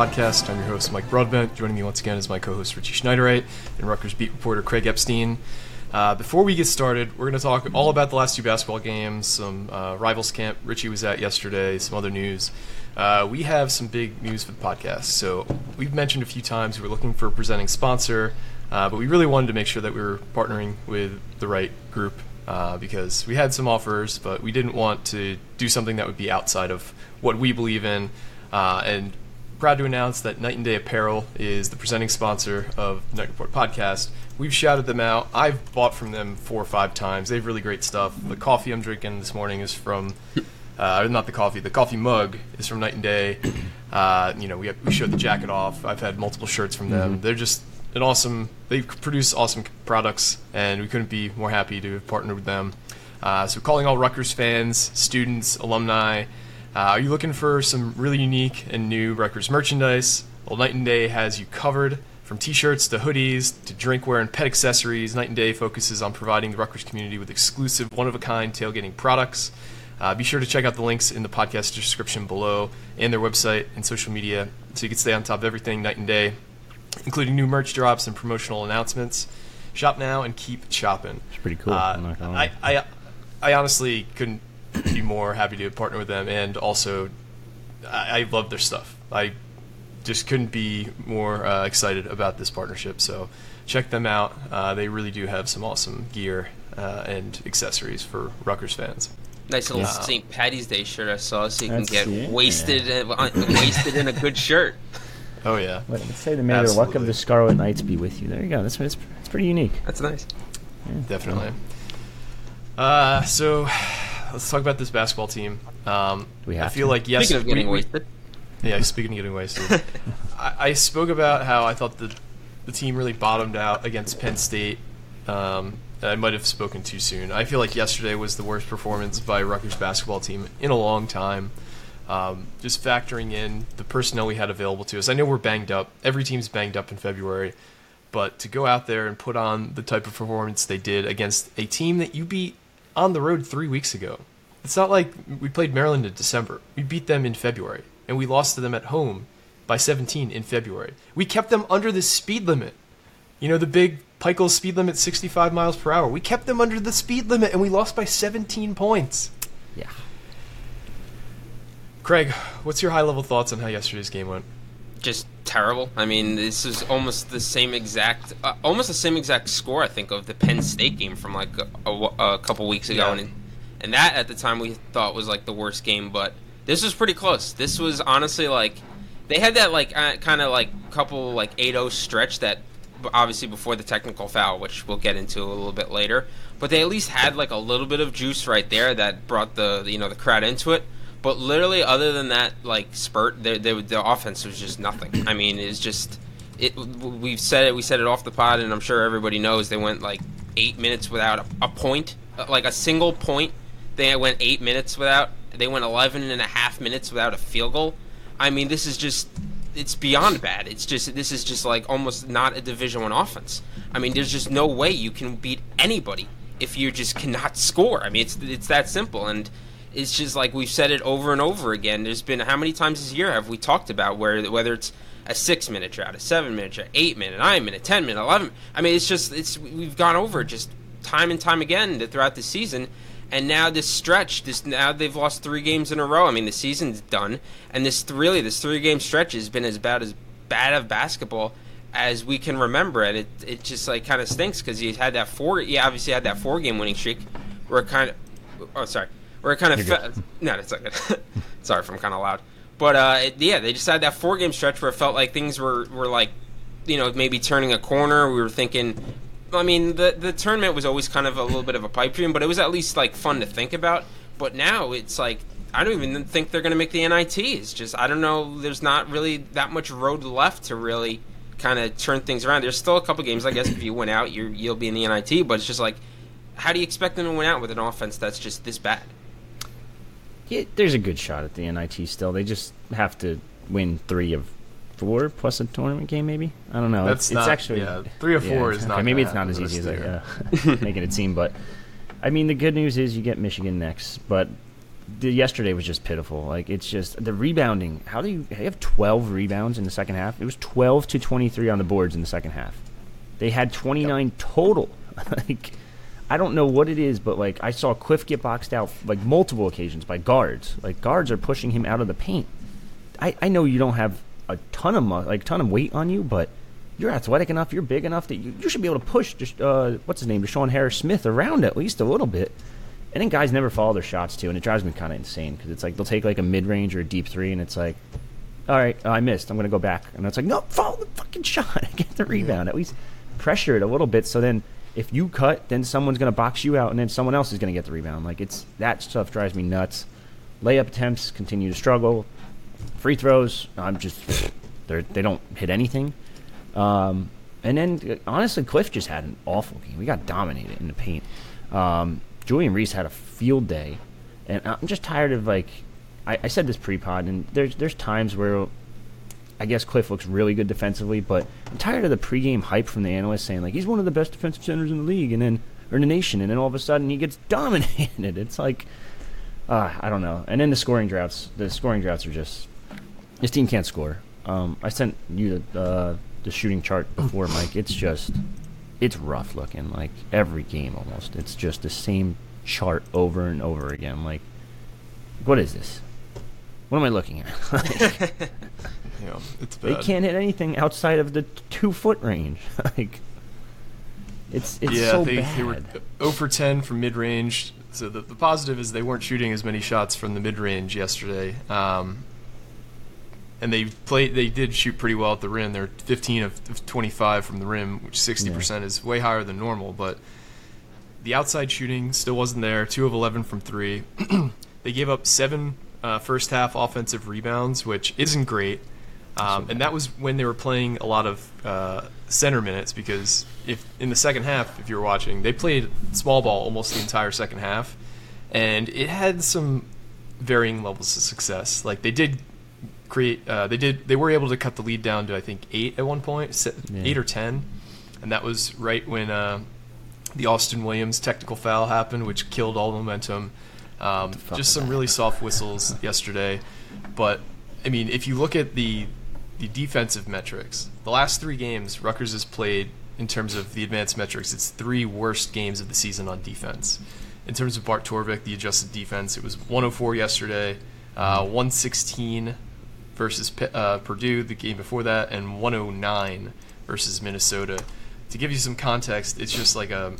Podcast. I'm your host, Mike Broadbent. Joining me once again is my co-host Richie Schneiderite and Rutgers beat reporter Craig Epstein. Uh, before we get started, we're going to talk all about the last two basketball games, some uh, rivals camp Richie was at yesterday, some other news. Uh, we have some big news for the podcast. So we've mentioned a few times we're looking for a presenting sponsor, uh, but we really wanted to make sure that we were partnering with the right group uh, because we had some offers, but we didn't want to do something that would be outside of what we believe in. Uh, and proud to announce that Knight and Day Apparel is the presenting sponsor of the Knight Report podcast. We've shouted them out. I've bought from them four or five times. They have really great stuff. The coffee I'm drinking this morning is from, uh, not the coffee, the coffee mug is from Knight and Day. Uh, you know, we, have, we showed the jacket off. I've had multiple shirts from them. They're just an awesome, they produce awesome products, and we couldn't be more happy to have partnered with them. Uh, so, calling all Rutgers fans, students, alumni, uh, are you looking for some really unique and new Rutgers merchandise? Well, Knight and Day has you covered. From t-shirts to hoodies to drinkware and pet accessories, Knight and Day focuses on providing the Rutgers community with exclusive, one-of-a-kind tailgating products. Uh, be sure to check out the links in the podcast description below and their website and social media so you can stay on top of everything Knight and Day, including new merch drops and promotional announcements. Shop now and keep choppin. It's pretty cool. Uh, I'm not gonna I. I, I honestly couldn't be more happy to partner with them, and also I, I love their stuff. I just couldn't be more uh, excited about this partnership. So check them out. Uh, they really do have some awesome gear uh, and accessories for Rutgers fans. Nice little Yeah. St. Patty's Day shirt I saw, so you can get yeah. wasted uh, wasted in a good shirt. Oh yeah, What, let's say the may the luck of the Scarlet Knights be with you. There you go. That's that's, that's pretty unique. That's nice. definitely. Uh, so let's talk about this basketball team. Um, We I feel to. like yes, Speaking of getting we- we- wasted, Yeah, speaking of getting wasted, I, I spoke about how I thought the the team really bottomed out against Penn State. Um, I might have spoken too soon. I feel like yesterday was the worst performance by Rutgers basketball team in a long time. Um, just factoring in the personnel we had available to us. I know we're banged up. Every team's banged up in February, but to go out there and put on the type of performance they did against a team that you beat on the road three weeks ago. It's not like we played Maryland in December. We beat them in February, and we lost to them at home by 17 in February. We kept them under the speed limit. You know, the big Pikiell speed limit, 65 miles per hour. We kept them under the speed limit, and we lost by 17 points. Yeah. Craig, what's your high level thoughts on how yesterday's game went? Just terrible. I mean, this is almost the same exact, uh, almost the same exact score I think of the Penn State game from like a, a, a couple weeks ago, Yeah. and and that at the time we thought was like the worst game, but this was pretty close. This was honestly like they had that like uh, kind of like couple like 8-0 stretch that obviously before the technical foul, which we'll get into a little bit later. But they at least had like a little bit of juice right there that brought the you know the crowd into it. But literally, other than that like spurt, the the, the offense was just nothing. I mean, it's just it. We've said it. We said it off the pod, and I'm sure everybody knows they went like eight minutes without a, a point, uh, like a single point. They went eight minutes without. They went 11 and a half minutes without a field goal. I mean, this is just it's beyond bad. It's just this is just like almost not a Division One offense. I mean, there's just no way you can beat anybody if you just cannot score. I mean, it's it's that simple, and it's just like we've said it over and over again. There's been how many times this year have we talked about where whether it's a six minute drought, a seven minute drought, eight minute, nine minute, ten minute, eleven. I mean, it's just it's we've gone over just time and time again throughout the season, And now this stretch, this now they've lost three games in a row. I mean, the season's done, and this really this three game stretch has been as bad as bad of basketball as we can remember it. It it just like kind of stinks because he had that four. He obviously had that four game winning streak where kind of. Oh, sorry. Where it kind of. Fe- no, that's not good. sorry if I'm kind of loud. But uh, it, yeah, they just had that four game stretch where it felt like things were were like, you know, maybe turning a corner. We were thinking. I mean, the the tournament was always kind of a little bit of a pipe dream, but it was at least like fun to think about. But now it's like I don't even think they're going to make the NIT. It's just I don't know. There's not really that much road left to really kind of turn things around. There's still a couple games, I guess. If you win out, you you'll be in the NIT. But it's just like, how do you expect them to win out with an offense that's just this bad? Yeah, there's a good shot at the NIT still. They just have to win three of four plus a tournament game, maybe. I don't know. That's it's, not, it's actually yeah, three or four yeah, is okay, not. Maybe it's not as easy as uh, making it seem, but I mean, the good news is you get Michigan next, but. The, yesterday was just pitiful. Like it's just the rebounding. How do you, you have 12 rebounds in the second half? It was 12 to 23 on the boards in the second half. They had 29 total. like I don't know what it is, but like I saw Cliff get boxed out like multiple occasions by guards. Like guards are pushing him out of the paint. I, I know you don't have a ton of mu- like ton of weight on you, but you're athletic enough, you're big enough that you, you should be able to push just uh, what's his name, DeShawn Harris Smith around at least a little bit. And then guys never follow their shots too, and it drives me kind of insane because it's like they'll take like a mid range or a deep three, and it's like, all right, oh, I missed, I'm gonna go back, and it's like, no, follow the fucking shot, get the rebound, at least pressure it a little bit, so then if you cut, then someone's gonna box you out, and then someone else is gonna get the rebound. Like it's that stuff drives me nuts. Layup attempts continue to struggle. Free throws, I'm just they they don't hit anything. Um, and then honestly, Cliff just had an awful game. We got dominated in the paint. Um, Julian Reese had a field day, and I'm just tired of like I, I said this pre-pod, and there's there's times where I guess Cliff looks really good defensively, but I'm tired of the pregame hype from the analysts saying like he's one of the best defensive centers in the league, and then or in the nation, and then all of a sudden he gets dominated. It's like uh, I don't know. And then the scoring droughts, the scoring droughts are just this team can't score. Um, I sent you the uh, the shooting chart before, Mike. It's just it's rough looking. Like every game almost, it's just the same chart over and over again. Like what is this? What am I looking at? like, Yeah, it's they can't hit anything outside of the two foot range. like it's it's yeah, so they, bad. they were 0 for 10 from mid range. So the, the positive is they weren't shooting as many shots from the mid range yesterday. Um, and they played. They did shoot pretty well at the rim. They're 15 of, of 25 from the rim, which 60% is way higher than normal. But the outside shooting still wasn't there. Two of 11 from three. they gave up seven uh, first half offensive rebounds, which isn't great. Um, and that was when they were playing a lot of uh, center minutes because if in the second half, if you were watching, they played small ball almost the entire second half, and it had some varying levels of success. Like they did create, uh, they did, they were able to cut the lead down to I think eight at one point, Yeah. eight or ten, and that was right when uh, the Austin Williams technical foul happened, which killed all the momentum. Um, just some really soft whistles yesterday, but I mean, if you look at the the defensive metrics, the last three games Rutgers has played in terms of the advanced metrics, it's three worst games of the season on defense. In terms of Bart Torvik, the adjusted defense, it was 104 yesterday, uh, 116 versus uh, Purdue the game before that, and 109 versus Minnesota. To give you some context, it's just like a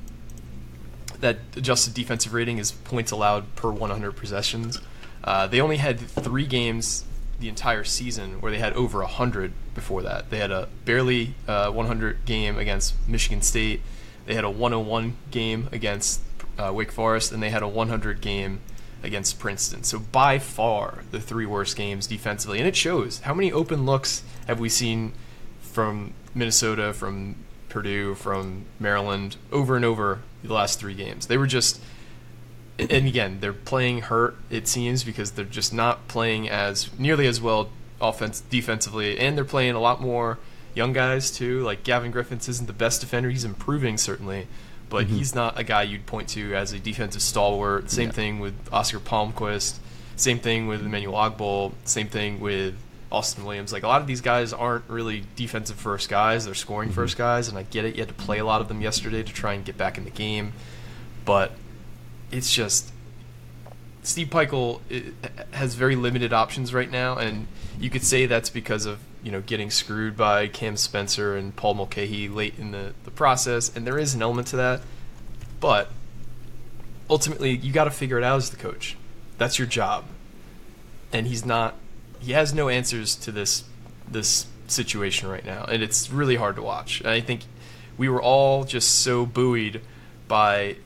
that adjusted defensive rating is points allowed per 100 possessions. Uh, they only had three games the entire season where they had over 100 before that. They had a barely uh, 100 game against Michigan State. They had a 101 game against uh, Wake Forest, and they had a 100 game against Princeton. So by far the three worst games defensively, and it shows. How many open looks have we seen from Minnesota, from Purdue, from Maryland over and over the last three games? They were just and again, they're playing hurt. It seems because they're just not playing as nearly as well offense defensively, and they're playing a lot more young guys too. Like Gavin Griffiths isn't the best defender; he's improving certainly, but mm-hmm. he's not a guy you'd point to as a defensive stalwart. Same thing with Oscar Palmquist. Same thing with Emmanuel Ogbole. Same thing with Austin Williams. Like a lot of these guys aren't really defensive first guys; they're scoring mm-hmm. first guys. And I get it; you had to play a lot of them yesterday to try and get back in the game, but it's just Steve Pikiell i- uh, has very limited options right now, and you could say that's because of you know getting screwed by Cam Spencer and Paul Mulcahy late in the, the process, and there is an element to that. But ultimately, you got to figure it out as the coach. That's your job, and he's not. He has no answers to this this situation right now, and it's really hard to watch. I think we were all just so buoyed by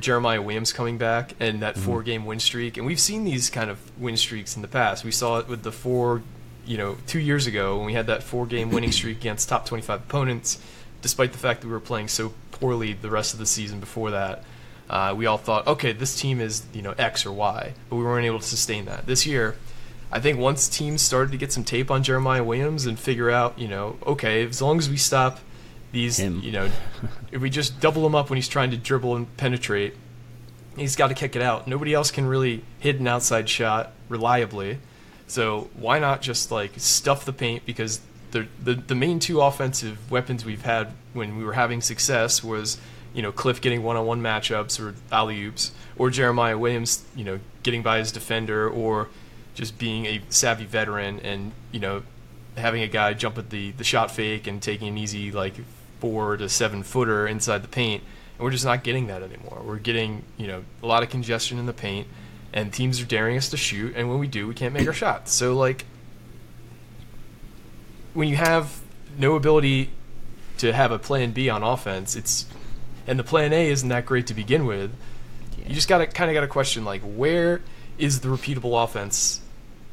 Jeremiah Williams coming back and that four game win streak. And we've seen these kind of win streaks in the past. We saw it with the four, you know, two years ago when we had that four game winning streak against top 25 opponents, despite the fact that we were playing so poorly the rest of the season before that. Uh, we all thought, okay, this team is, you know, X or Y, but we weren't able to sustain that. This year, I think once teams started to get some tape on Jeremiah Williams and figure out, you know, okay, as long as we stop these, Him. you know, if we just double him up when he's trying to dribble and penetrate, he's got to kick it out. Nobody else can really hit an outside shot reliably. So why not just like stuff the paint because the the, the main two offensive weapons we've had when we were having success was you know Cliff getting one-on-one matchups or alley oops or Jeremiah Williams you know getting by his defender or just being a savvy veteran and you know having a guy jump at the the shot fake and taking an easy like four to seven footer inside the paint and we're just not getting that anymore. We're getting you know a lot of congestion in the paint, and teams are daring us to shoot, and when we do, we can't make our shots. So like when you have no ability to have a plan B on offense, it's and the plan A isn't that great to begin with. You just gotta kind of got to question like where is the repeatable offense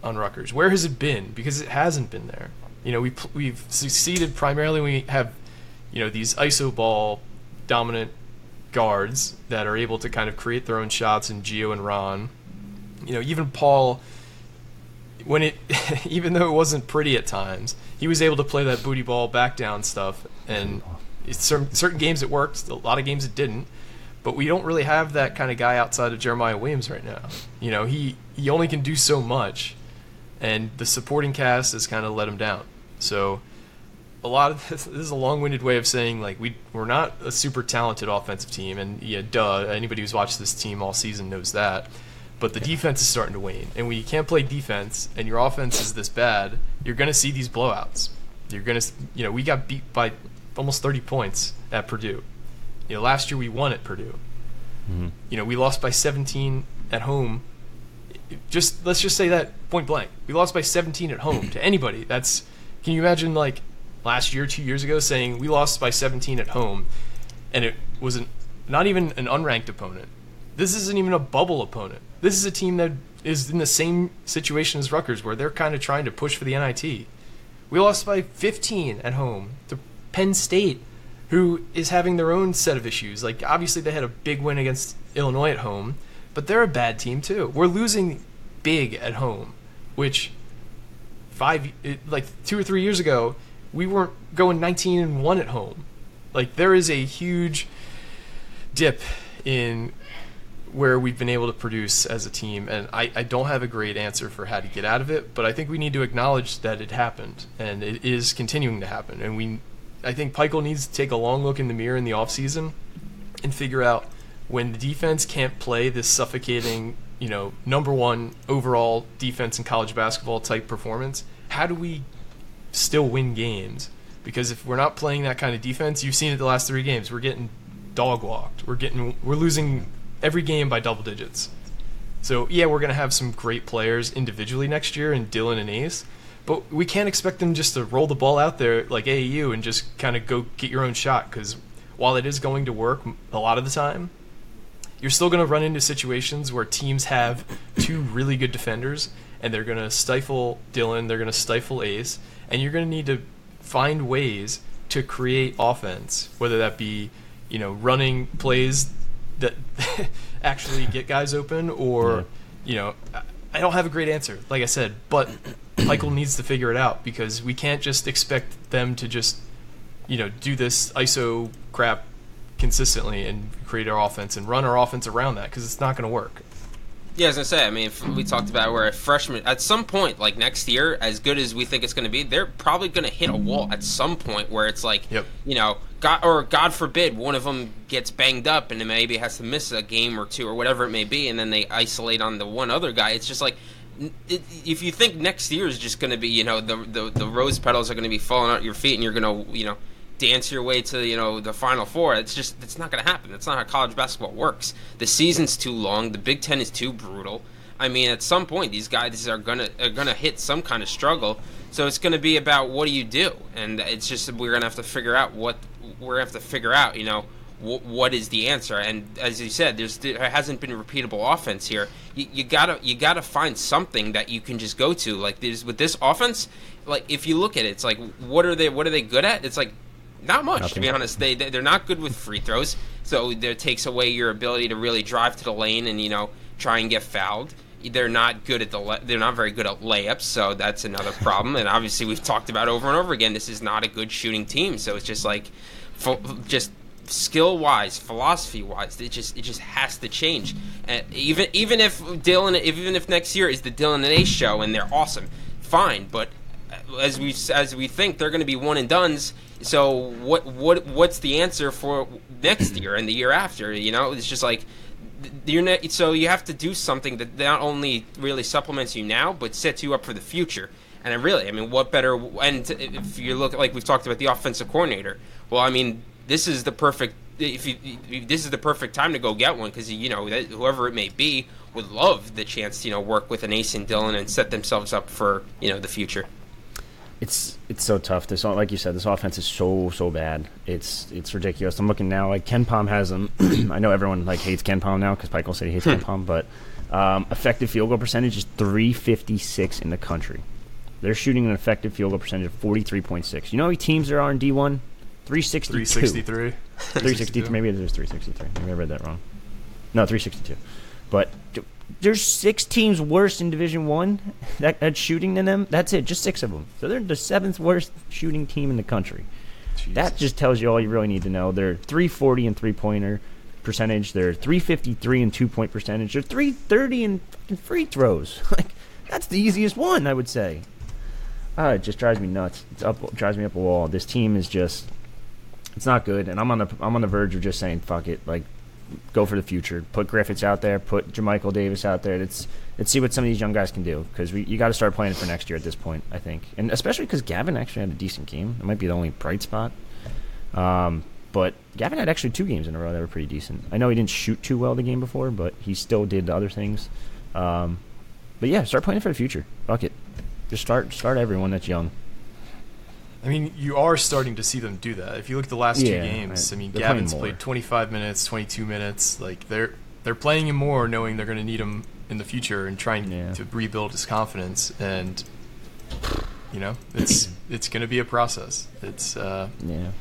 on Rutgers? Where has it been? Because it hasn't been there. You know, we we've succeeded primarily when we have you know these iso ball dominant guards that are able to kind of create their own shots in Geo and Ron. You know, even Paul when it even though it wasn't pretty at times, he was able to play that booty ball back down stuff and certain, certain games it worked, a lot of games it didn't. But we don't really have that kind of guy outside of Jeremiah Williams right now. You know, he he only can do so much and the supporting cast has kind of let him down. So a lot of this, this is a long-winded way of saying like we we're not a super talented offensive team, and yeah, duh, anybody who's watched this team all season knows that. But the defense is starting to wane, and when you can't play defense and your offense is this bad, you're gonna see these blowouts. You're gonna, you know, we got beat by almost 30 points at Purdue. You know, last year we won at Purdue. Mm-hmm. You know, we lost by 17 at home. Just let's just say that point blank. We lost by 17 at home to anybody. That's can you imagine like last year, two years ago, saying we lost by 17 at home, and it was an, not even an unranked opponent. This isn't even a bubble opponent. This is a team that is in the same situation as Rutgers, where they're kind of trying to push for the NIT. We lost by 15 at home to Penn State, who is having their own set of issues. Like, obviously, they had a big win against Illinois at home, but they're a bad team, too. We're losing big at home, which five, like two or three years ago, we weren't going 19 and 1 at home. Like, there is a huge dip in where we've been able to produce as a team, and I, I don't have a great answer for how to get out of it, but I think we need to acknowledge that it happened, and it is continuing to happen. And we, I think Pikiell needs to take a long look in the mirror in the offseason and figure out when the defense can't play this suffocating, you know, number one overall defense in college basketball type performance, how do we still win games? Because if we're not playing that kind of defense, you've seen it the last three games. We're getting dog walked. We're getting we're losing every game by double digits. So yeah, we're gonna have some great players individually next year in Dylan and Ace, but we can't expect them just to roll the ball out there like AAU and just kind of go get your own shot. Because while it is going to work a lot of the time, you're still going to run into situations where teams have two really good defenders and they're going to stifle Dylan, they're going to stifle Ace, and you're going to need to find ways to create offense, whether that be, you know, running plays that actually get guys open or, you know, I don't have a great answer, like I said, but Michael needs to figure it out because we can't just expect them to just, you know, do this ISO crap consistently and create our offense and run our offense around that because it's not going to work. Yeah, as I say. I mean, if we talked about where a freshman at some point, like next year, as good as we think it's gonna be, they're probably gonna hit a wall at some point where it's like, Yep. you know, God or God forbid, one of them gets banged up and maybe has to miss a game or two or whatever it may be, and then they isolate on the one other guy. It's just like. If you think next year is just going to be, you know, the, the the rose petals are going to be falling out your feet, and you're going to, you know, dance your way to you know the final four. It's just it's not going to happen. That's not how college basketball works. The season's too long. The Big Ten is too brutal. I mean, at some point, these guys are gonna are gonna hit some kind of struggle. So it's going to be about what do you do, and it's just we're going to have to figure out what we're to have to figure out. You know, wh- what is the answer? And as you said, there's there hasn't been repeatable offense here. You, you gotta you gotta find something that you can just go to. Like there's with this offense, like if you look at it, it's like what are they what are they good at? It's like not much, to be honest. They they- they're not good with free throws, so that takes away your ability to really drive to the lane and you know try and get fouled. They're not good at the le- they're not very good at layups, so that's another problem. And obviously, we've talked about over and over again. This is not a good shooting team, so it's just like, just skill wise, philosophy wise, it just it just has to change. And even even if Dylan, even if next year is the Dylan and Ace show and they're awesome, fine. But as we as we think they're going to be one and dones. So what what what's the answer for next year and the year after? You know, it's just like you're not, so you have to do something that not only really supplements you now, but sets you up for the future. And I really, I mean, what better? And if you look like we've talked about the offensive coordinator, well, I mean, this is the perfect. If you, if this is the perfect time to go get one because you know that whoever it may be would love the chance to you know work with an Ace and Dylan and set themselves up for you know the future. It's it's so tough. This like you said, this offense is so so bad. It's it's ridiculous. I'm looking now. Like KenPom has them. I know everyone like hates KenPom now because Pike said he hates KenPom, but um, effective field goal percentage is 356 in the country. They're shooting an effective field goal percentage of 43.6. You know how many teams there are in D1? 362. 363. 363. Maybe it is 363. Maybe I read that wrong. No, 362. But there's six teams worse in Division One that that's shooting than them. That's it, just six of them. So they're the seventh worst shooting team in the country. That just tells you all you really need to know. They're 340 in three pointer percentage. They're 353 in two point percentage. They're 330 in fucking free throws. Like that's the easiest one, I would say. Ah, it just drives me nuts. It's up, drives me up a wall. This team is just, it's not good, and I'm on the I'm on the verge of just saying fuck it. Like, go for the future. Put Griffiths out there. Put Jamichael Davis out there. Let's let's see what some of these young guys can do because we you got to start planning for next year at this point. I think, and especially because Gavin actually had a decent game. It might be the only bright spot. Um, but Gavin had actually two games in a row that were pretty decent. I know he didn't shoot too well the game before, but he still did the other things. Um, but yeah, start planning for the future. Fuck it. Just start start everyone that's young. I mean, you are starting to see them do that. If you look at the last Yeah, two games, I- I mean, they're Gavin's played 25 minutes, 22 minutes. Like they're they're playing him more, knowing they're going to need him in the future and trying Yeah. to rebuild his confidence. And you know, it's it's going to be a process. It's uh, Yeah.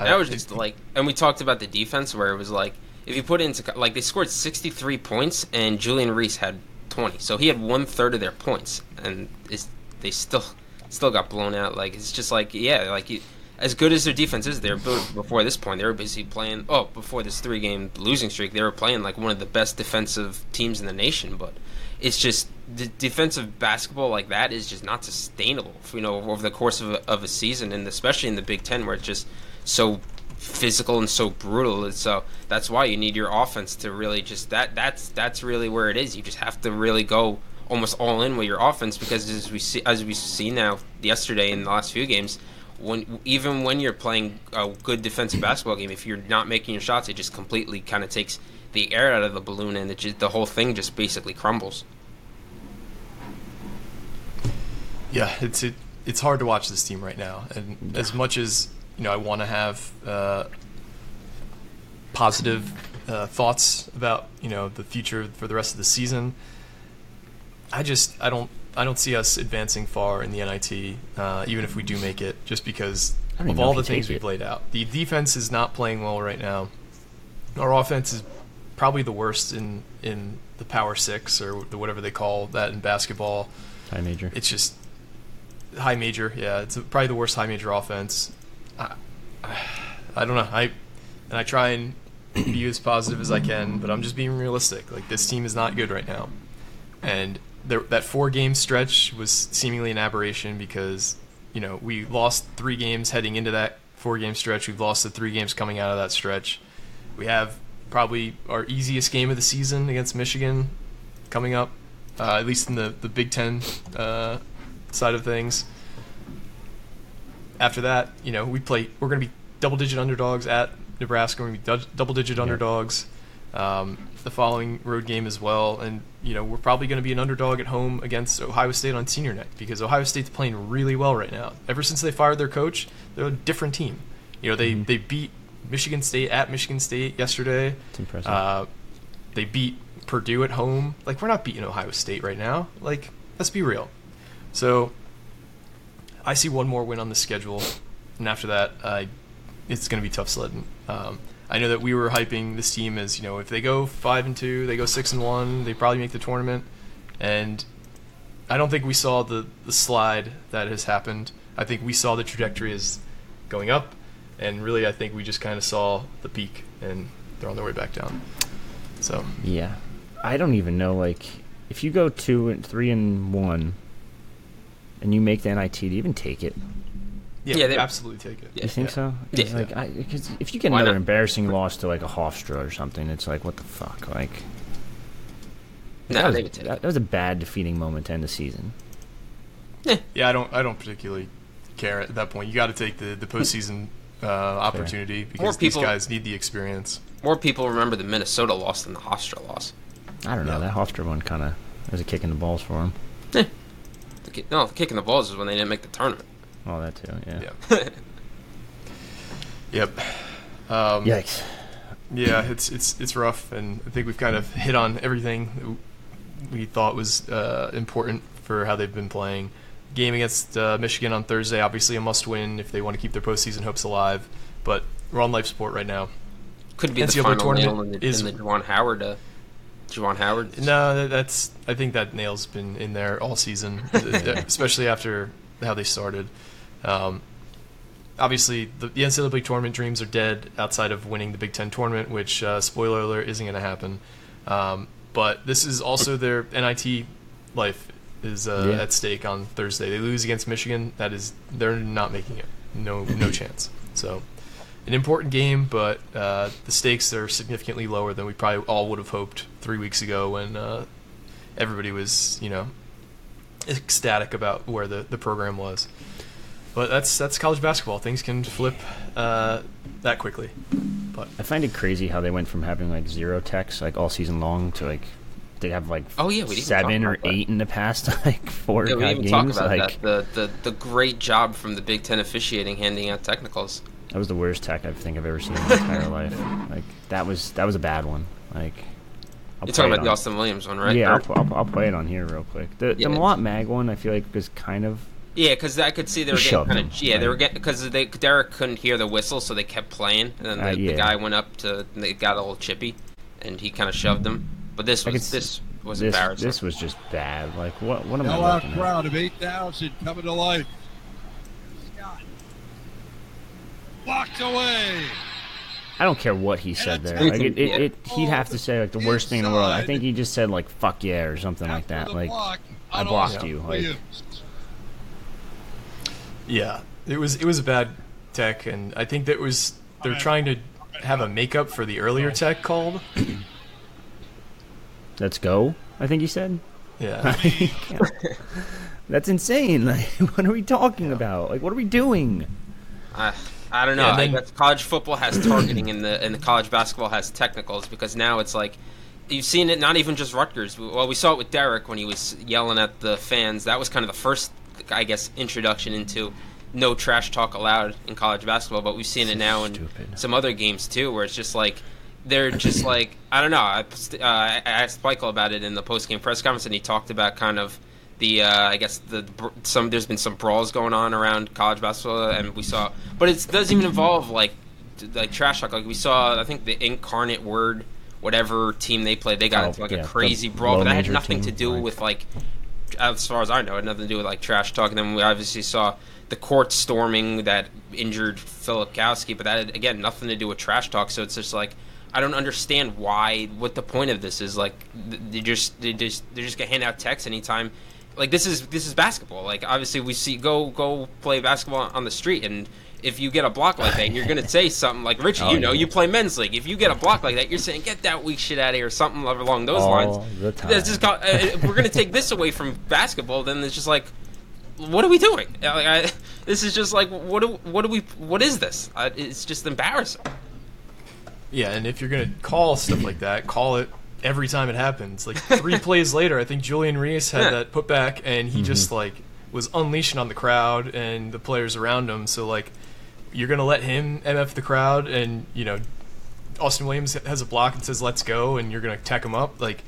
I- That was it- just like, and we talked about the defense where it was like, if you put it into like they scored 63 points and Julian Reese had 20, so he had one third of their points, and it's, they still still got blown out. Like it's just like yeah, like you, as good as their defense is, they're before this point they were basically playing. Oh, before this three game losing streak, they were playing like one of the best defensive teams in the nation, but. It's just the defensive basketball like that is just not sustainable. You know, over the course of a, of a season, and especially in the Big Ten, where it's just so physical and so brutal. And so that's why you need your offense to really just that that's that's really where it is. You just have to really go almost all in with your offense because as we see as we see now yesterday in the last few games, when even when you're playing a good defensive basketball game, if you're not making your shots, it just completely kind of takes the air out of the balloon and it just, the whole thing just basically crumbles. yeah, it's it, it's hard to watch this team right now. And as much as you know, I want to have uh, positive uh, thoughts about you know the future for the rest of the season. I just I don't I don't see us advancing far in the NIT, uh, even if we do make it, just because of all the things we've laid out. The defense is not playing well right now. Our offense is probably the worst in in the Power Six or the, whatever they call that in basketball. High major. It's just high major. Yeah, it's probably the worst high major offense. I, I, I don't know. I and I try and be as positive as I can, but I'm just being realistic. Like this team is not good right now, and there, that four game stretch was seemingly an aberration because you know we lost three games heading into that four game stretch. We've lost the three games coming out of that stretch. We have probably our easiest game of the season against Michigan coming up, uh, at least in the the Big Ten uh, side of things. After that, you know, we play. We're going to be double digit underdogs at Nebraska. We're going to be double digit underdogs. Um, the following road game as well, and you know we're probably going to be an underdog at home against Ohio State on senior night because Ohio State's playing really well right now. Ever since they fired their coach, they're a different team. You know they Mm-hmm. they beat Michigan State at Michigan State yesterday. It's impressive. Uh, they beat Purdue at home. Like we're not beating Ohio State right now. Like let's be real. So I see one more win on the schedule, and after that, I it's going to be tough sledding. Um, I know that we were hyping this team as you know if they go five and two, they go six and one, they probably make the tournament, and I don't think we saw the the slide that has happened. I think we saw the trajectory as going up, and really I think we just kind of saw the peak, and they're on their way back down. So Yeah, I don't even know. Like, if you go two and three and one, and you make the NIT, do you even take it? Yeah, Yeah, they- absolutely take it. Yeah. You think so? 'Cause, Yeah. Like, I, cause if you get Why another not? embarrassing loss to like a Hofstra or something, it's like, what the fuck? Like, No, that, was, they would take that, that was a bad defeating moment to end the season. Yeah, yeah I don't I don't particularly care at that point. You got to take the the postseason uh, opportunity because these people- guys need the experience. More people remember the Minnesota loss than the Hofstra loss. I don't know. That Hofstra one kind of was a kick in the balls for him. The ki- No, the kick in the balls is when they didn't make the tournament. Oh, that too. Yeah. Yeah. yep. Um, Yikes. Yeah, it's it's it's rough, and I think we've kind of hit on everything we thought was uh, important for how they've been playing. Game against uh, Michigan on Thursday, obviously a must-win if they want to keep their postseason hopes alive. But we're on life support right now. Could be the NCAA final nail tournament in the, is- in the Juwan Howard. Uh, Juwan Howard. No, that's. I think that nail's been in there all season, especially after how they started. Um, obviously, the, the NCAA tournament dreams are dead outside of winning the Big Ten tournament, which uh, spoiler alert isn't going to happen. Um, but this is also their NIT life is uh, Yeah. at stake on Thursday. They lose against Michigan. That is, they're not making it. No, no chance. So, an important game, but uh, the stakes are significantly lower than we probably all would have hoped three weeks ago when uh, everybody was, you know, ecstatic about where the, the program was. But that's that's college basketball. Things can flip uh, that quickly. But I find it crazy how they went from having like zero techs like all season long to like they have like Oh, yeah, we didn't seven or eight in the past like four Yeah, we didn't even games. talk about like that. The, the the great job from the Big Ten officiating handing out technicals. that was the worst tech I think I've ever seen in my entire life. Like that was that was a bad one. Like I'll You're talking it about the Austin Williams one, right? Yeah, I'll, I'll, I'll play it on here real quick. The Yeah. the Mawot Mag one I feel like was kind of Yeah, because I could see they were He getting kind of yeah they were getting because they Derek couldn't hear the whistle, so they kept playing, and then the, Uh, the guy went up to they got a little chippy, and he kind of shoved them. But this was this was this embarrassing. this was just bad. Like what what am I Sellout looking at? crowd of 8,000 coming to life. Scott. Blocked away. I don't care what he said there. Like it, it, it he'd have to say like the worst thing in the world. I think he just said like fuck yeah or something like that. Like I blocked you. Like Williams. Yeah, it was it was a bad tech, and I think that was they're trying to have a makeup for the earlier tech called. let's go. I think he said. Yeah. That's insane. Like what are we talking about? Like what are we doing? I, I don't know. Yeah, I then- guess college football has targeting, and the and the college basketball has technicals because now it's like you've seen it. Not even just Rutgers. Well, we saw it with Derek when he was yelling at the fans. That was kind of the first, I guess, introduction into no trash talk allowed in college basketball. But we've seen it now in Stupid. some other games too, where it's just like they're just like I don't know. I, uh, I asked Michael about it in the post game press conference, and he talked about kind of the uh, I guess the some there's been some brawls going on around college basketball, and we saw, but it doesn't even involve like like trash talk. Like we saw, I think the Incarnate Word, whatever team they played, they got Oh, into like yeah, a crazy brawl, but that had nothing to do like- with like as far as I know, had nothing to do with like trash talk. And then we obviously saw the court storming that injured Filipowski, but that had again nothing to do with trash talk. So it's just like, I don't understand why. What the point of this is? Like they just they just they're just gonna hand out texts anytime. Like this is this is basketball. Like obviously we see go go play basketball on the street and. If you get a block like that, you're gonna say something like Richie. Oh, you know, yeah. you play men's league. If you get a block like that, you're saying "Get that weak shit out of here," or something along those All lines. the time. It's just got, uh, if we're gonna take this away from basketball, then it's just like, what are we doing? Uh, Like, I, this is just like, what do, what do we, what is this? Uh, it's just embarrassing. Yeah, and if you're gonna call stuff like that, call it every time it happens. Like three plays later, I think Julian Reese had Yeah. that putback, and he just like was unleashing on the crowd and the players around him. So like, you're gonna let him mf the crowd, and you know, Austin Williams has a block and says "Let's go," and you're gonna tech him up. Like,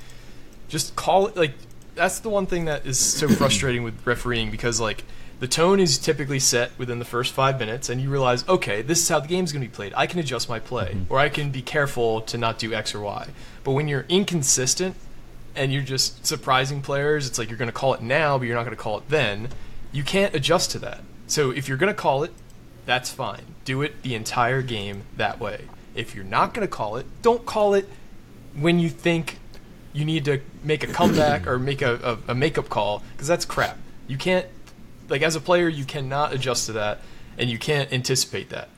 just call it. Like, that's the one thing that is so frustrating with refereeing because like. The tone is typically set within the first five minutes, and you realize, okay, this is how the game's going to be played. I can adjust my play, mm-hmm. or I can be careful to not do X or Y. But when you're inconsistent and you're just surprising players, it's like you're going to call it now, but you're not going to call it then. You can't adjust to that. So if you're going to call it, that's fine. Do it the entire game that way. If you're not going to call it, don't call it when you think you need to make a comeback or make a, a, a makeup call because that's crap. You can't, like, as a player, you cannot adjust to that and you can't anticipate that.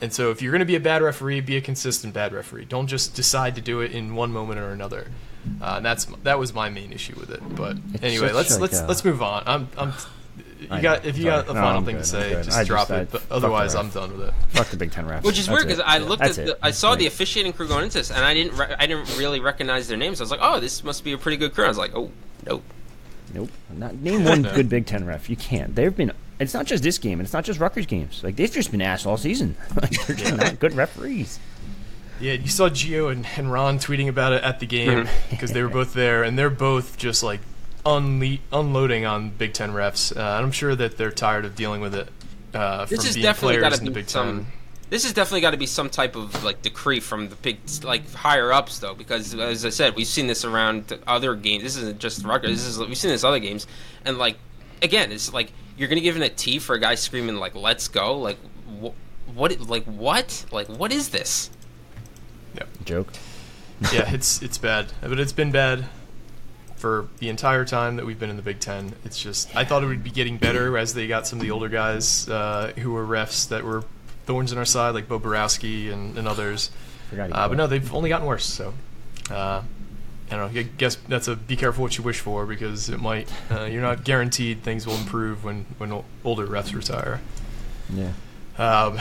And so, if you're going to be a bad referee, be a consistent bad referee. Don't just decide to do it in one moment or another. Uh, and that's that was my main issue with it. But It's anyway, let's like let's a- let's move on. I'm I'm. You I got know. if you Sorry. got a No, final I'm thing good. to say, good. just I drop just- I- it. But otherwise. I'm done with it. Fuck the Big Ten refs. Which is weird because I looked That's at, the. I saw the officiating crew going into this, and I didn't, re- I didn't really recognize their names. I was like, oh, this must be a pretty good crew. I was like, oh, nope. Nope. Not, name one good Big Ten ref. You can't. They've been. It's not just this game, and it's not just Rutgers games. Like they've just been ass all season. like they're just not good referees. Yeah, you saw Geo and, and Ron tweeting about it at the game Mm-hmm. because they were both there, and they're both just like unle- unloading on Big Ten refs. Uh, I'm sure that they're tired of dealing with it uh, This from has being definitely got players to in the be Big some. Ten. This has definitely got to be some type of like decree from the big like higher ups though, because as I said, we've seen this around other games. This isn't just Rutgers. This is we've seen this other games, and like again, it's like you're gonna give in a T for a guy screaming like "Let's go!" Like wh- what? Like what? Like what is this? Joke. yeah, it's it's bad, but it's been bad for the entire time that we've been in the Big Ten. It's just I thought it would be getting better as they got some of the older guys uh, who were refs that were thorns in our side, like Bo Boroski and, and others. Uh, but no, they've only gotten worse. So uh, I don't know. I guess that's a be careful what you wish for because it might. Uh, you're not guaranteed things will improve when when older refs retire. Yeah. Um,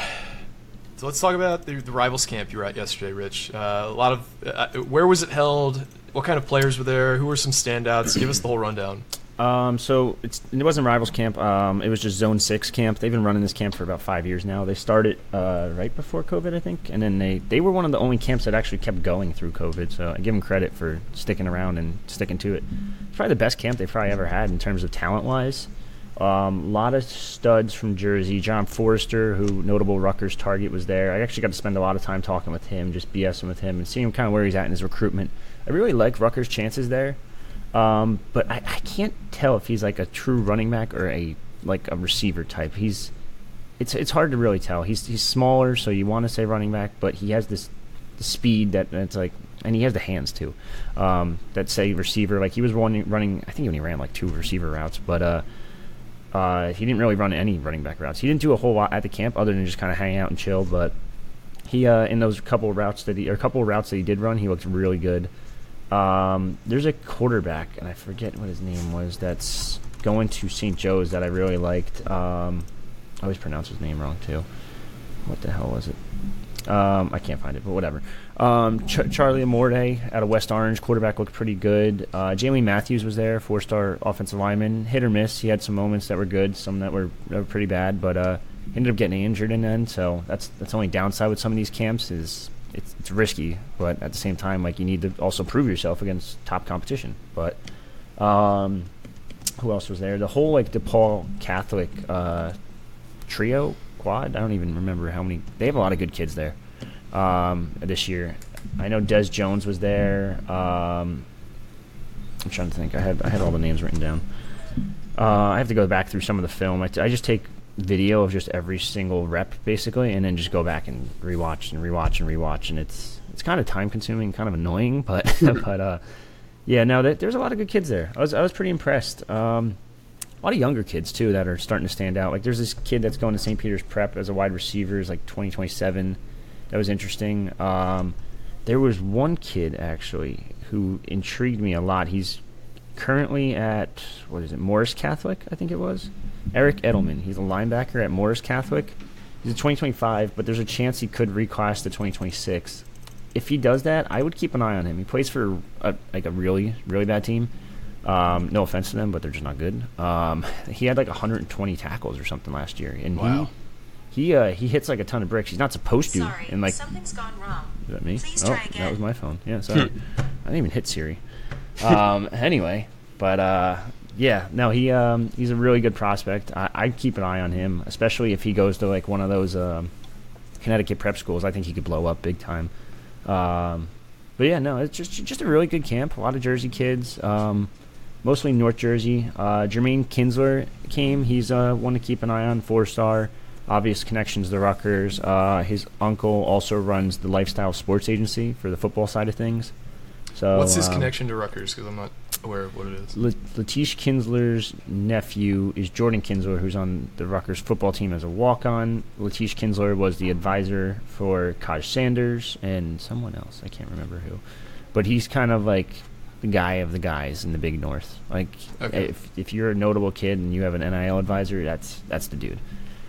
so let's talk about the, the rivals camp you were at yesterday, Rich. Uh, a lot of uh, where was it held? What kind of players were there? Who were some standouts? Give us the whole rundown. Um, so it wasn't rivals camp. Um, it was just Zone Six camp. They've been running this camp for about five years now. They started uh, right before COVID, I think, and then they they were one of the only camps that actually kept going through COVID. So I give them credit for sticking around and sticking to it. It's probably the best camp they've probably ever had in terms of talent wise. A um, lot of studs from Jersey. John Forrester, who notable Rutgers target, was there. I actually got to spend a lot of time talking with him, just BSing with him, and seeing kind of where he's at in his recruitment. I really like Rutgers' chances there. Um, but I, I can't tell if he's like a true running back or a like a receiver type. He's it's it's hard to really tell. He's he's smaller, so you want to say running back, but he has this speed that it's like, and he has the hands too. Um, that say receiver. Like he was running running. I think he only ran like two receiver routes, but uh. Uh, he didn't really run any running back routes. He didn't do a whole lot at the camp other than just kind of hang out and chill. But he, uh, in those couple routes that he, or couple routes that he did run, he looked really good. Um, there's a quarterback, and I forget what his name was. That's going to St. Joe's that I really liked. Um, I always pronounce his name wrong too. What the hell was it? Um, I can't find it, but whatever. Um, Ch- Charlie Amorde out of West Orange, quarterback looked pretty good. Uh, Jamie Matthews was there, four-star offensive lineman, hit or miss. He had some moments that were good, some that were, that were pretty bad, but uh, ended up getting injured in the end. So that's that's the only downside with some of these camps is it's, it's risky, but at the same time, like you need to also prove yourself against top competition. But um, who else was there? The whole like DePaul Catholic uh, trio quad. I don't even remember how many. They have a lot of good kids there um, this year. I know Des Jones was there. Um, I'm trying to think. I had I had all the names written down. Uh, I have to go back through some of the film. I, t- I just take video of just every single rep basically, and then just go back and rewatch and rewatch and rewatch, and it's it's kind of time consuming, kind of annoying, but but uh, yeah, no, there- there's a lot of good kids there. I was I was pretty impressed. Um, a lot of younger kids too that are starting to stand out. Like there's this kid that's going to St. Peter's Prep as a wide receiver, is like 2027. That was interesting. Um, there was one kid actually who intrigued me a lot. He's currently at what is it, Morris Catholic? I think it was. Eric Edelman. He's a linebacker at Morris Catholic. He's a 2025, but there's a chance he could reclass to 2026. If he does that, I would keep an eye on him. He plays for a, like a really, really bad team. Um, no offense to them, but they're just not good. Um, he had like 120 tackles or something last year, and Wow. he he uh, he hits like a ton of bricks. He's not supposed to. Sorry, and like something's gone wrong. is that me? Please oh, try that was my phone. Yeah, sorry. I didn't even hit Siri. Um, anyway, but uh, yeah, no, he um, he's a really good prospect. I, I'd keep an eye on him, especially if he goes to like one of those um, Connecticut prep schools. I think he could blow up big time. Um, but yeah, no, it's just just a really good camp. A lot of Jersey kids, um, mostly North Jersey. Uh, Jermaine Kinsler came. He's uh, one to keep an eye on. Four star, obvious connections to the Rutgers. Uh, his uncle also runs the Lifestyle Sports Agency for the football side of things. So What's his um, connection to Rutgers? Because I'm not aware of what it is. La- Latish Kinsler's nephew is Jordan Kinsler, who's on the Rutgers football team as a walk-on. Latish Kinsler was the advisor for Kaj Sanders and someone else. I can't remember who, but he's kind of like the guy of the guys in the Big North. Like, Okay. if if you're a notable kid and you have an NIL advisor, that's that's the dude.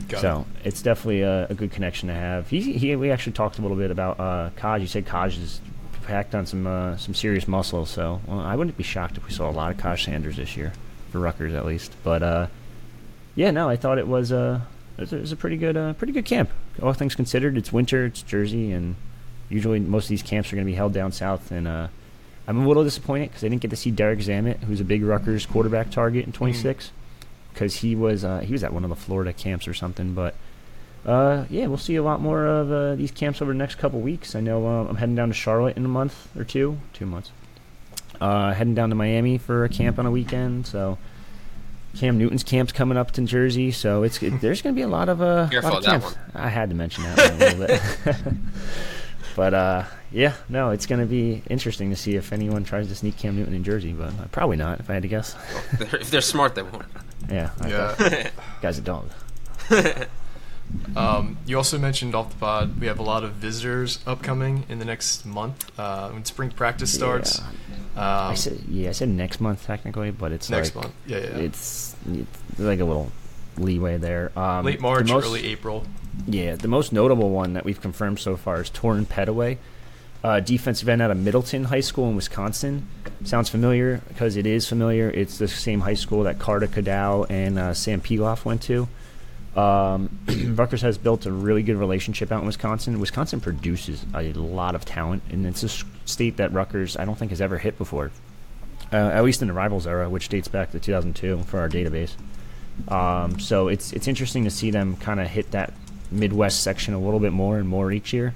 Got so it's definitely a, a good connection to have. He, he we actually talked a little bit about uh, Kaj. You said Kaj is packed on some uh, some serious muscle. So well, I wouldn't be shocked if we saw a lot of Kaj Sanders this year for Rutgers at least. But uh, yeah, no, I thought it was a it was a, it was a pretty good uh, pretty good camp. All things considered, it's winter, it's Jersey, and usually most of these camps are going to be held down south. And uh, I'm a little disappointed because I didn't get to see Derek Zammit, who's a big Rutgers quarterback target in 26, because he was uh, he was at one of the Florida camps or something. But uh, yeah, we'll see a lot more of uh, these camps over the next couple weeks. I know uh, I'm heading down to Charlotte in a month or two, two months. Uh, heading down to Miami for a camp on a weekend. So Cam Newton's camp's coming up to Jersey, so it's it, there's going to be a lot of uh, Careful lot of with that camps. I had to mention that one a little bit. but uh, yeah, no, it's going to be interesting to see if anyone tries to sneak Cam Newton in Jersey, but uh, probably not. If I had to guess, if they're smart, they won't. yeah, I Yeah. thought- guy's a dog. Um, you also mentioned off the pod we have a lot of visitors upcoming in the next month uh, when spring practice starts. I Um, said yeah, I said next month technically, but it's next like, month, yeah, yeah. It's, it's like a little leeway there. Um, Late the March, most- early April. Yeah, the most notable one that we've confirmed so far is Torrin Petaway, uh, defensive end out of Middleton High School in Wisconsin. Sounds familiar because it is familiar. It's the same high school that Carter Cadow and uh, Sam Piloff went to. Um, Rutgers has built a really good relationship out in Wisconsin. Wisconsin produces a lot of talent, and it's a state that Rutgers I don't think has ever hit before, uh, at least in the rivals era, which dates back to 2002 for our database. Um, so it's it's interesting to see them kind of hit that Midwest section a little bit more and more each year.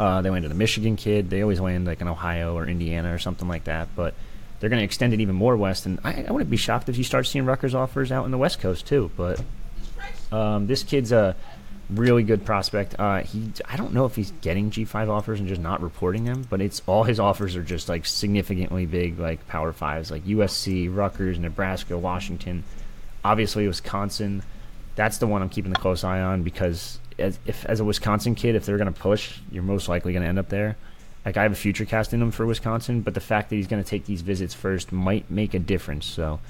Uh, they landed a Michigan kid. They always land like an Ohio or Indiana or something like that. But they're going to extend it even more west. And I, I wouldn't be shocked if you start seeing Rutgers offers out in the West Coast too. But um, this kid's a really good prospect. Uh, he I don't know if he's getting G5 offers and just not reporting them, but it's all his offers are just like significantly big, like Power Fives, like USC, Rutgers, Nebraska, Washington, obviously Wisconsin. That's the one I'm keeping the close eye on because as if as a Wisconsin kid, if they're going to push, you're most likely going to end up there. Like I have a future cast in him for Wisconsin, but the fact that he's going to take these visits first might make a difference. So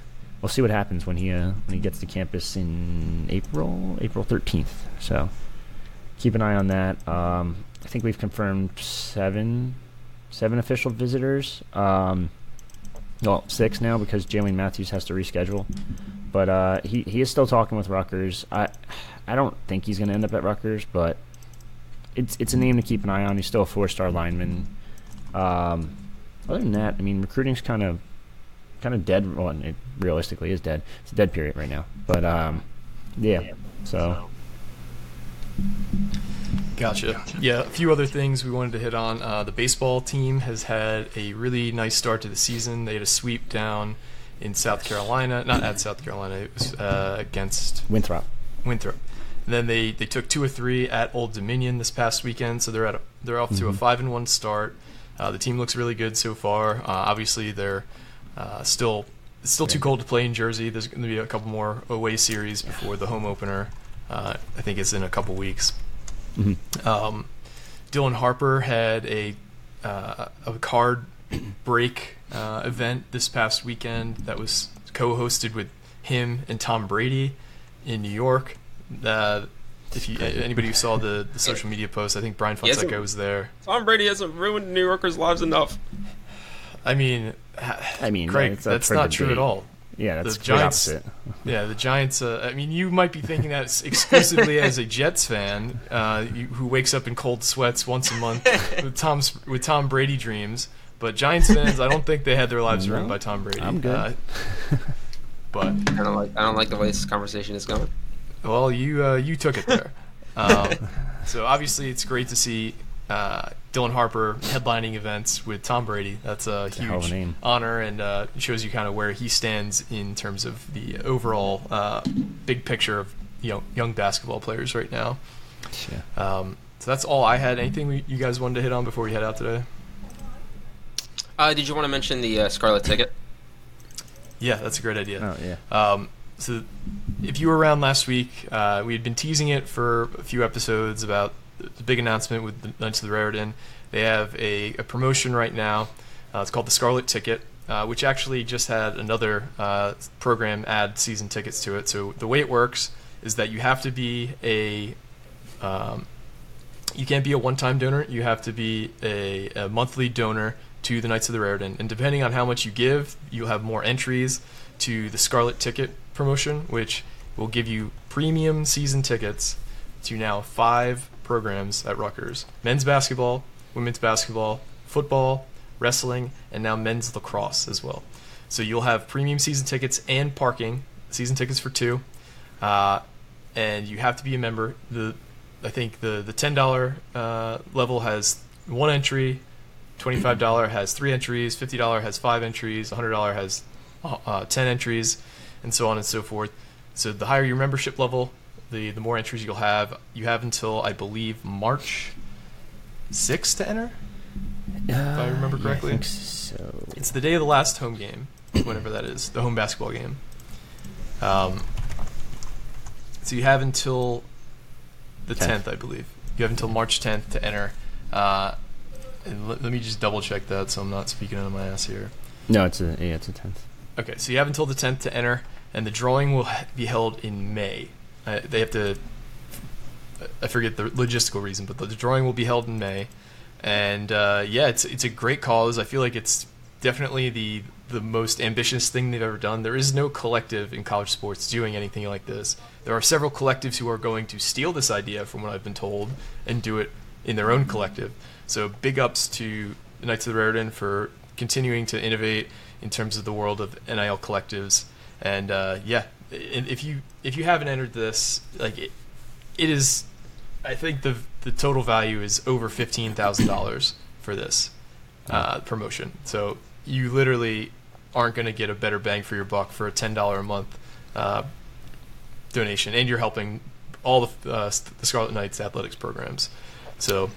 we'll see what happens when he uh, when he gets to campus in April, April 13th. So keep an eye on that. Um, I think we've confirmed seven seven official visitors. Um, well, six now because Jalen Matthews has to reschedule. But uh, he he is still talking with Rutgers. I I don't think he's going to end up at Rutgers, but it's it's a name to keep an eye on. He's still a four star lineman. Um, other than that, I mean, recruiting's kind of kind of dead. Well, it realistically is dead. It's a dead period right now. But um, yeah. So Gotcha. Yeah, a few other things we wanted to hit on. Uh, the baseball team has had a really nice start to the season. They had a sweep down in South Carolina, not at South Carolina, it was uh, against Winthrop. Winthrop. And then they, they took two or three at Old Dominion this past weekend, so they're at a, they're off to a five and one start. Uh, the team looks really good so far. Uh, obviously, they're uh, still still too cold to play in Jersey. There's going to be a couple more away series before the home opener. Uh, I think it's in a couple weeks. Um, Dylan Harper had a uh, a card break uh, event this past weekend that was co-hosted with him and Tom Brady in New York. Uh, if you, anybody who saw the, the social media post, I think Brian He hasn't- Fonseca was there. Tom Brady hasn't ruined New Yorkers' lives enough. I mean, I mean, Craig, it's up that's not true at all. Yeah, that's The the Giants- opposite. Yeah, the Giants. Uh, I mean, you might be thinking that exclusively as a Jets fan uh, you, who wakes up in cold sweats once a month with Tom's with Tom Brady dreams. But Giants fans, I don't think they had their lives ruined by Tom Brady. I'm good. Uh, but I don't like. I don't like the way this conversation is going. well, you uh, you took it there. Um, so obviously, it's great to see uh, Dylan Harper headlining events with Tom Brady. That's a a hell of a huge name. honor and uh, shows you kind of where he stands in terms of the overall uh, big picture of you know young basketball players right now. Yeah. Um, so that's all I had. Anything we, you guys wanted to hit on before we head out today? Uh, did you want to mention the uh, Scarlet Ticket? Yeah, that's a great idea. Oh yeah. Um, so, if you were around last week, uh, we had been teasing it for a few episodes about the big announcement with the Knights of the Raritan. They have a, a promotion right now. Uh, it's called the Scarlet Ticket, uh, which actually just had another uh, program add season tickets to it. So the way it works is that you have to be a um, you can't be a one-time donor. You have to be a, a monthly donor to the Knights of the Raritan, and depending on how much you give, you'll have more entries to the Scarlet Ticket promotion, which will give you premium season tickets to now five programs at Rutgers: men's basketball, women's basketball, football, wrestling, and now men's lacrosse as well. So you'll have premium season tickets and parking season tickets for two, uh, and you have to be a member. The I think the the ten dollar uh, level has one entry, twenty five dollar has three entries, fifty dollar has five entries, hundred dollar has uh, uh, ten entries, and so on and so forth. So the higher your membership level, the the more entries you'll have. You have until I believe March sixth to enter. If I remember correctly. Uh, I think so. It's the day of the last home game, whatever that is, the home basketball game. Um, so you have until the 10th. 10th, I believe. You have until March 10th to enter. Uh, and let, let me just double check that so I'm not speaking out of my ass here. No, it's a yeah, it's a tenth. Okay, so you have until the 10th to enter, and the drawing will be held in May. Uh, they have to. I forget the logistical reason, but the drawing will be held in May, and uh, yeah, it's it's a great cause. I feel like it's definitely the the most ambitious thing they've ever done. There is no collective in college sports doing anything like this. There are several collectives who are going to steal this idea, from what I've been told, and do it in their own collective. So big ups to Knights of the Raritan for continuing to innovate in terms of the world of NIL collectives. And uh, yeah, if you if you haven't entered this, like it, it is, I think the the total value is over fifteen thousand dollars for this uh, promotion. So you literally aren't going to get a better bang for your buck for a ten dollar a month uh, donation, and you're helping all the uh, the Scarlet Knights athletics programs. So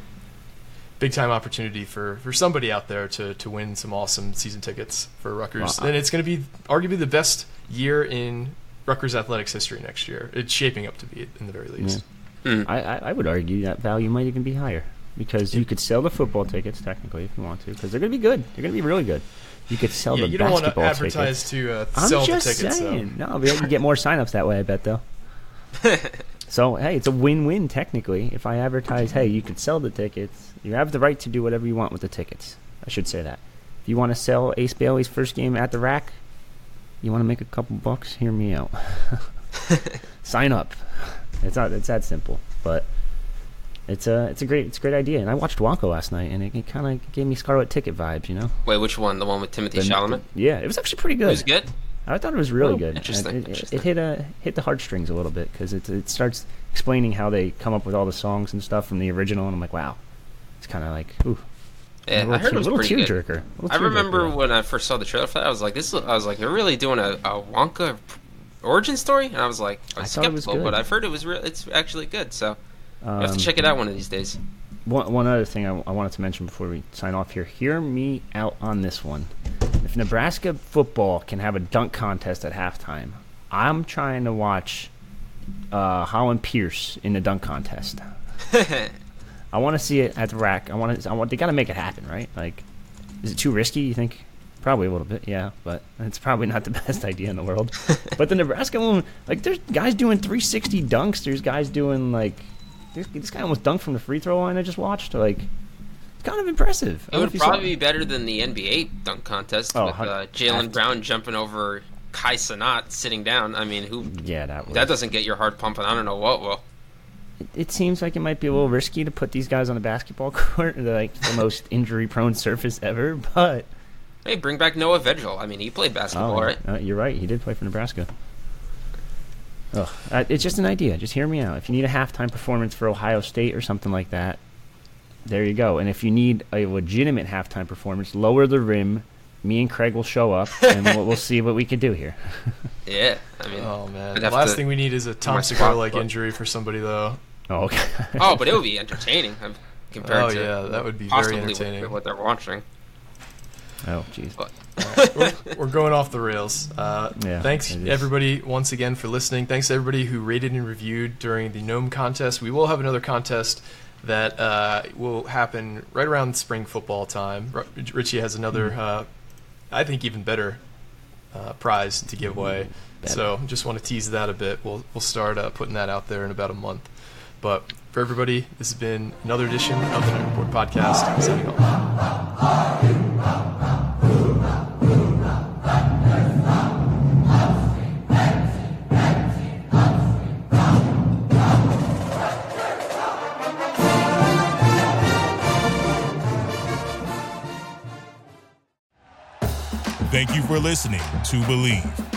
big time opportunity for, for somebody out there to, to win some awesome season tickets for Rutgers. Wow. And it's going to be arguably the best year in Rutgers athletics history next year. It's shaping up to be in the very least. Hmm. I, I I would argue that value might even be higher because you could sell the football tickets technically if you want to because they're going to be good. They're going to be really good. You could sell Yeah, the you don't want to basketball advertise tickets. to uh, I'm sell just the tickets. saying. though. No, but you get more signups that way. I bet though. So hey, it's a win-win technically. If I advertise, hey, you could sell the tickets. You have the right to do whatever you want with the tickets. I should say that. If you want to sell Ace Bailey's first game at the rack, you want to make a couple bucks. Hear me out. Sign up. It's not. It's that simple. But it's a. It's a great. It's a great idea. And I watched Wonka last night, and it, it kind of gave me Scarlet Ticket vibes. You know. Wait, which one? The one with Timothée The- Chalamet? Yeah, it was actually pretty good. It was good. I thought it was really Oh, good. interesting, It, it, interesting. it hit a hit the heartstrings a little bit because it it starts explaining how they come up with all the songs and stuff from the original, and I'm like, wow, it's kind of like, ooh, Yeah, little, I heard it was little pretty good. tearjerker. Little I remember when I first saw the trailer for that, I was like, "This." is- I was like, "They're really doing a, a Wonka origin story, and I was like, I was I thought it was skeptical, good. but I've heard it was real. It's actually good, so you have Um, to check it out one of these days. One, one other thing I, I wanted to mention before we sign off here. Hear me out on this one. If Nebraska football can have a dunk contest at halftime, I'm trying to watch uh, Holland Pierce in the dunk contest. I want to see it at the rack. I want to. I want. They got to make it happen, right? Like, is it too risky? You think? Probably a little bit, yeah. But it's probably not the best idea in the world. but the Nebraska one, like, there's guys doing 360 dunks. There's guys doing like, this, this guy almost dunked from the free throw line. I just watched. Like, it's kind of impressive. It would if saw probably be better than the NBA dunk contest Oh, with uh, Jaylen Brown jumping over Kai Cenat sitting down. I mean, who Yeah, that was. that doesn't get your heart pumping. I don't know what will. It seems like it might be a little risky to put these guys on a basketball court, like the most injury-prone surface ever. But Hey, bring back Noah Vedral. I mean, he played basketball, Oh, right? uh, you're right. He did play for Nebraska. Ugh, uh, it's just an idea. Just hear me out. If you need a halftime performance for Ohio State or something like that, there you go. And if you need a legitimate halftime performance, lower the rim. Me and Craig will show up, and we'll, we'll see what we can do here. Yeah. I mean, Oh man, the last to thing we need is a Tom my Segura like injury for somebody though. Oh, okay. oh, but it would be entertaining compared Oh to yeah, that would be very entertaining. what they're watching. oh, jeez. But we're, we're going off the rails. Uh, Yeah, thanks everybody once again for listening. Thanks to everybody who rated and reviewed during the Gnome contest. We will have another contest that uh, will happen right around spring football time. R- Richie has another, Hmm. uh, I think, even better uh, prize to give away. Hmm, better. So just want to tease that a bit. We'll we'll start uh, putting that out there in about a month. But for everybody, this has been another edition of the Knight Report podcast. Signing off. Thank you for listening to Bleav.